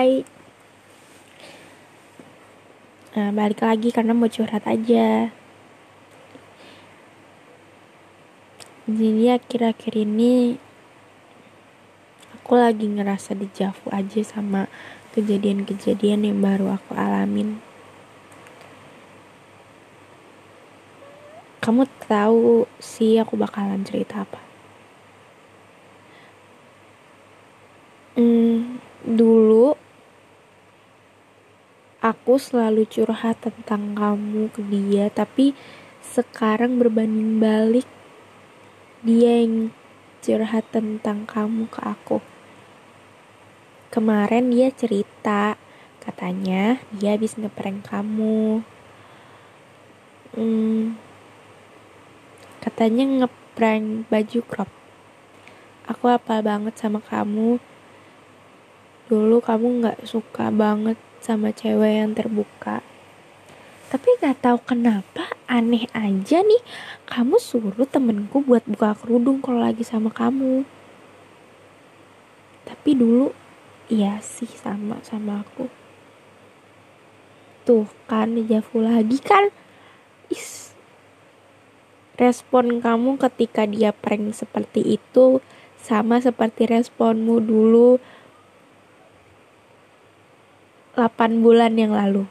hai nah, balik lagi karena mau curhat aja. Jadi akhir-akhir ini aku lagi ngerasa dejavu aja sama kejadian-kejadian yang baru aku alamin. Kamu tahu sih aku bakalan cerita apa? Hmm, dulu aku selalu curhat tentang kamu ke dia tapi sekarang berbanding balik dia yang curhat tentang kamu ke aku. Kemarin dia cerita katanya dia habis ngeprank kamu. Hmm, katanya ngeprank baju crop. Aku apa banget sama kamu dulu kamu nggak suka banget sama cewek yang terbuka. Tapi gak tahu kenapa aneh aja nih kamu suruh temenku buat buka kerudung kalau lagi sama kamu. Tapi dulu iya sih sama sama aku. Tuh kan Javu lagi kan. Is. Respon kamu ketika dia prank seperti itu sama seperti responmu dulu 8 bulan yang lalu.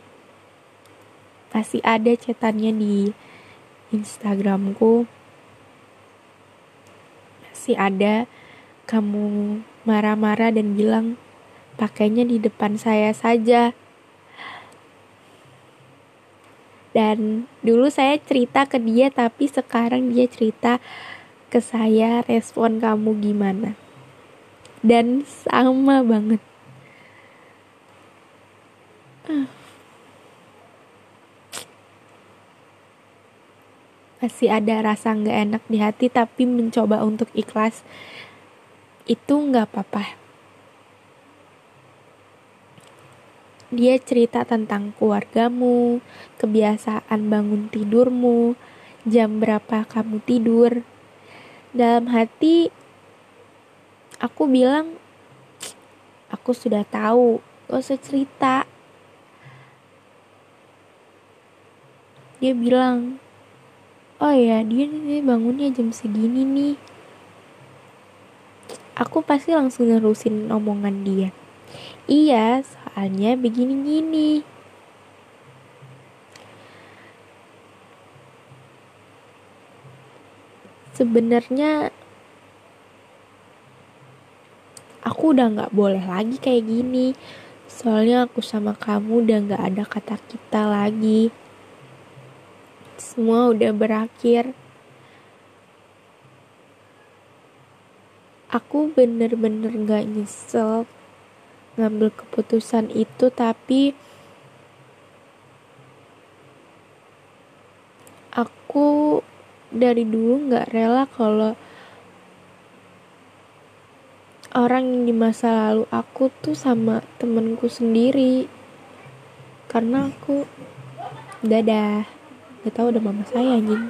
Masih ada cetannya di Instagramku. Masih ada kamu marah-marah dan bilang pakainya di depan saya saja. Dan dulu saya cerita ke dia tapi sekarang dia cerita ke saya respon kamu gimana? Dan sama banget masih ada rasa nggak enak di hati tapi mencoba untuk ikhlas itu nggak apa-apa. Dia cerita tentang keluargamu kebiasaan bangun tidurmu jam berapa kamu tidur. Dalam hati aku bilang aku sudah tahu gak usah cerita dia bilang oh ya dia nih bangunnya jam segini nih. Aku pasti langsung nerusin omongan dia. Iya soalnya begini gini sebenarnya aku udah nggak boleh lagi kayak gini. Soalnya aku sama kamu udah nggak ada kata kita lagi semua udah berakhir. Aku bener-bener gak nyesel ngambil keputusan itu tapi aku dari dulu gak rela kalau orang yang di masa lalu aku tuh sama temenku sendiri karena aku dadah Gak tau ada mama saya anjing